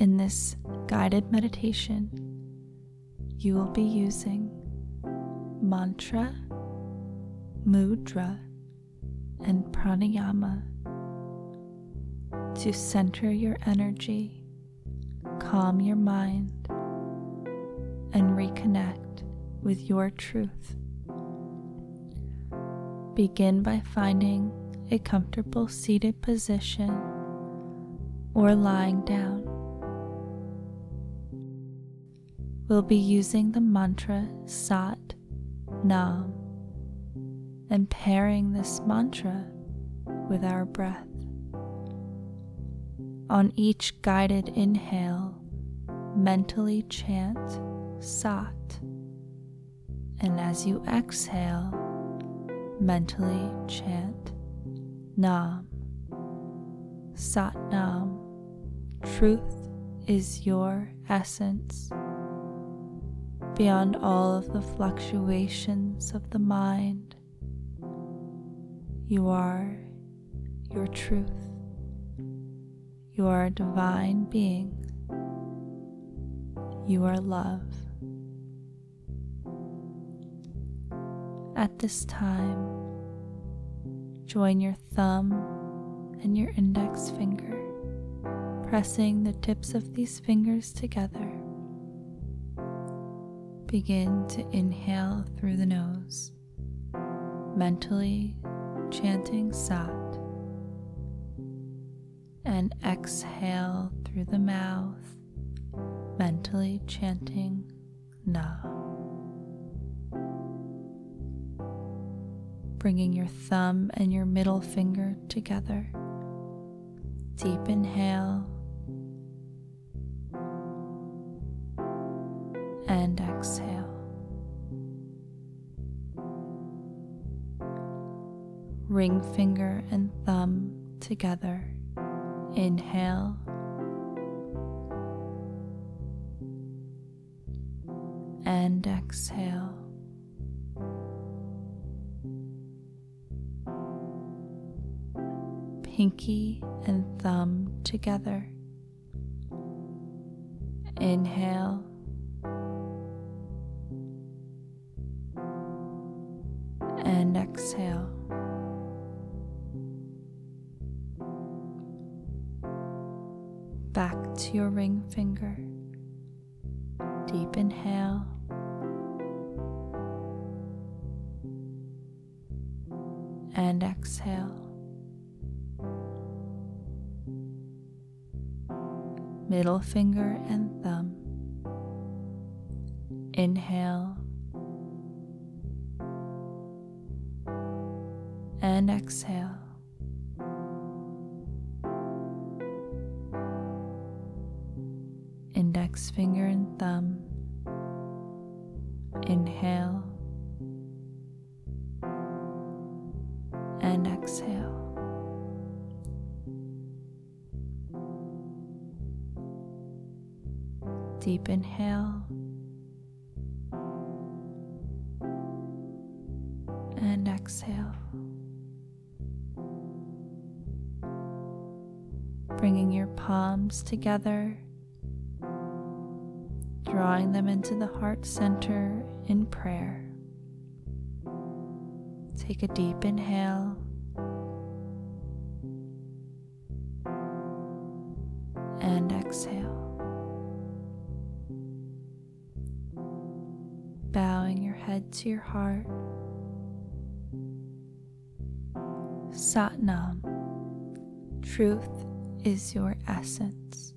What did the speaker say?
In this guided meditation, you will be using mantra, mudra, and pranayama to center your energy, calm your mind, and reconnect with your truth. Begin by finding a comfortable seated position or lying down. We'll be using the mantra Sat Nam and pairing this mantra with our breath. On each guided inhale, mentally chant Sat, and as you exhale, mentally chant Nam. Sat Nam. Truth is your essence. Beyond all of the fluctuations of the mind, you are your truth. You are a divine being. You are love. At this time, join your thumb and your index finger, pressing the tips of these fingers together. Begin to inhale through the nose, mentally chanting Sat, and exhale through the mouth, mentally chanting Na. bringing your thumb and your middle finger together. Deep inhale and exhale. Ring finger and thumb together. Inhale. And exhale. pinky and thumb together. Inhale. And exhale. Back to your ring finger. Deep inhale. And exhale. middle finger and thumb. Inhale and exhale. Index finger and thumb. Inhale and exhale. Deep inhale and exhale. Bringing your palms together, drawing them into the heart center in prayer. Take a deep inhale. And exhale. bowing your head to your heart. Satnam, truth is your essence.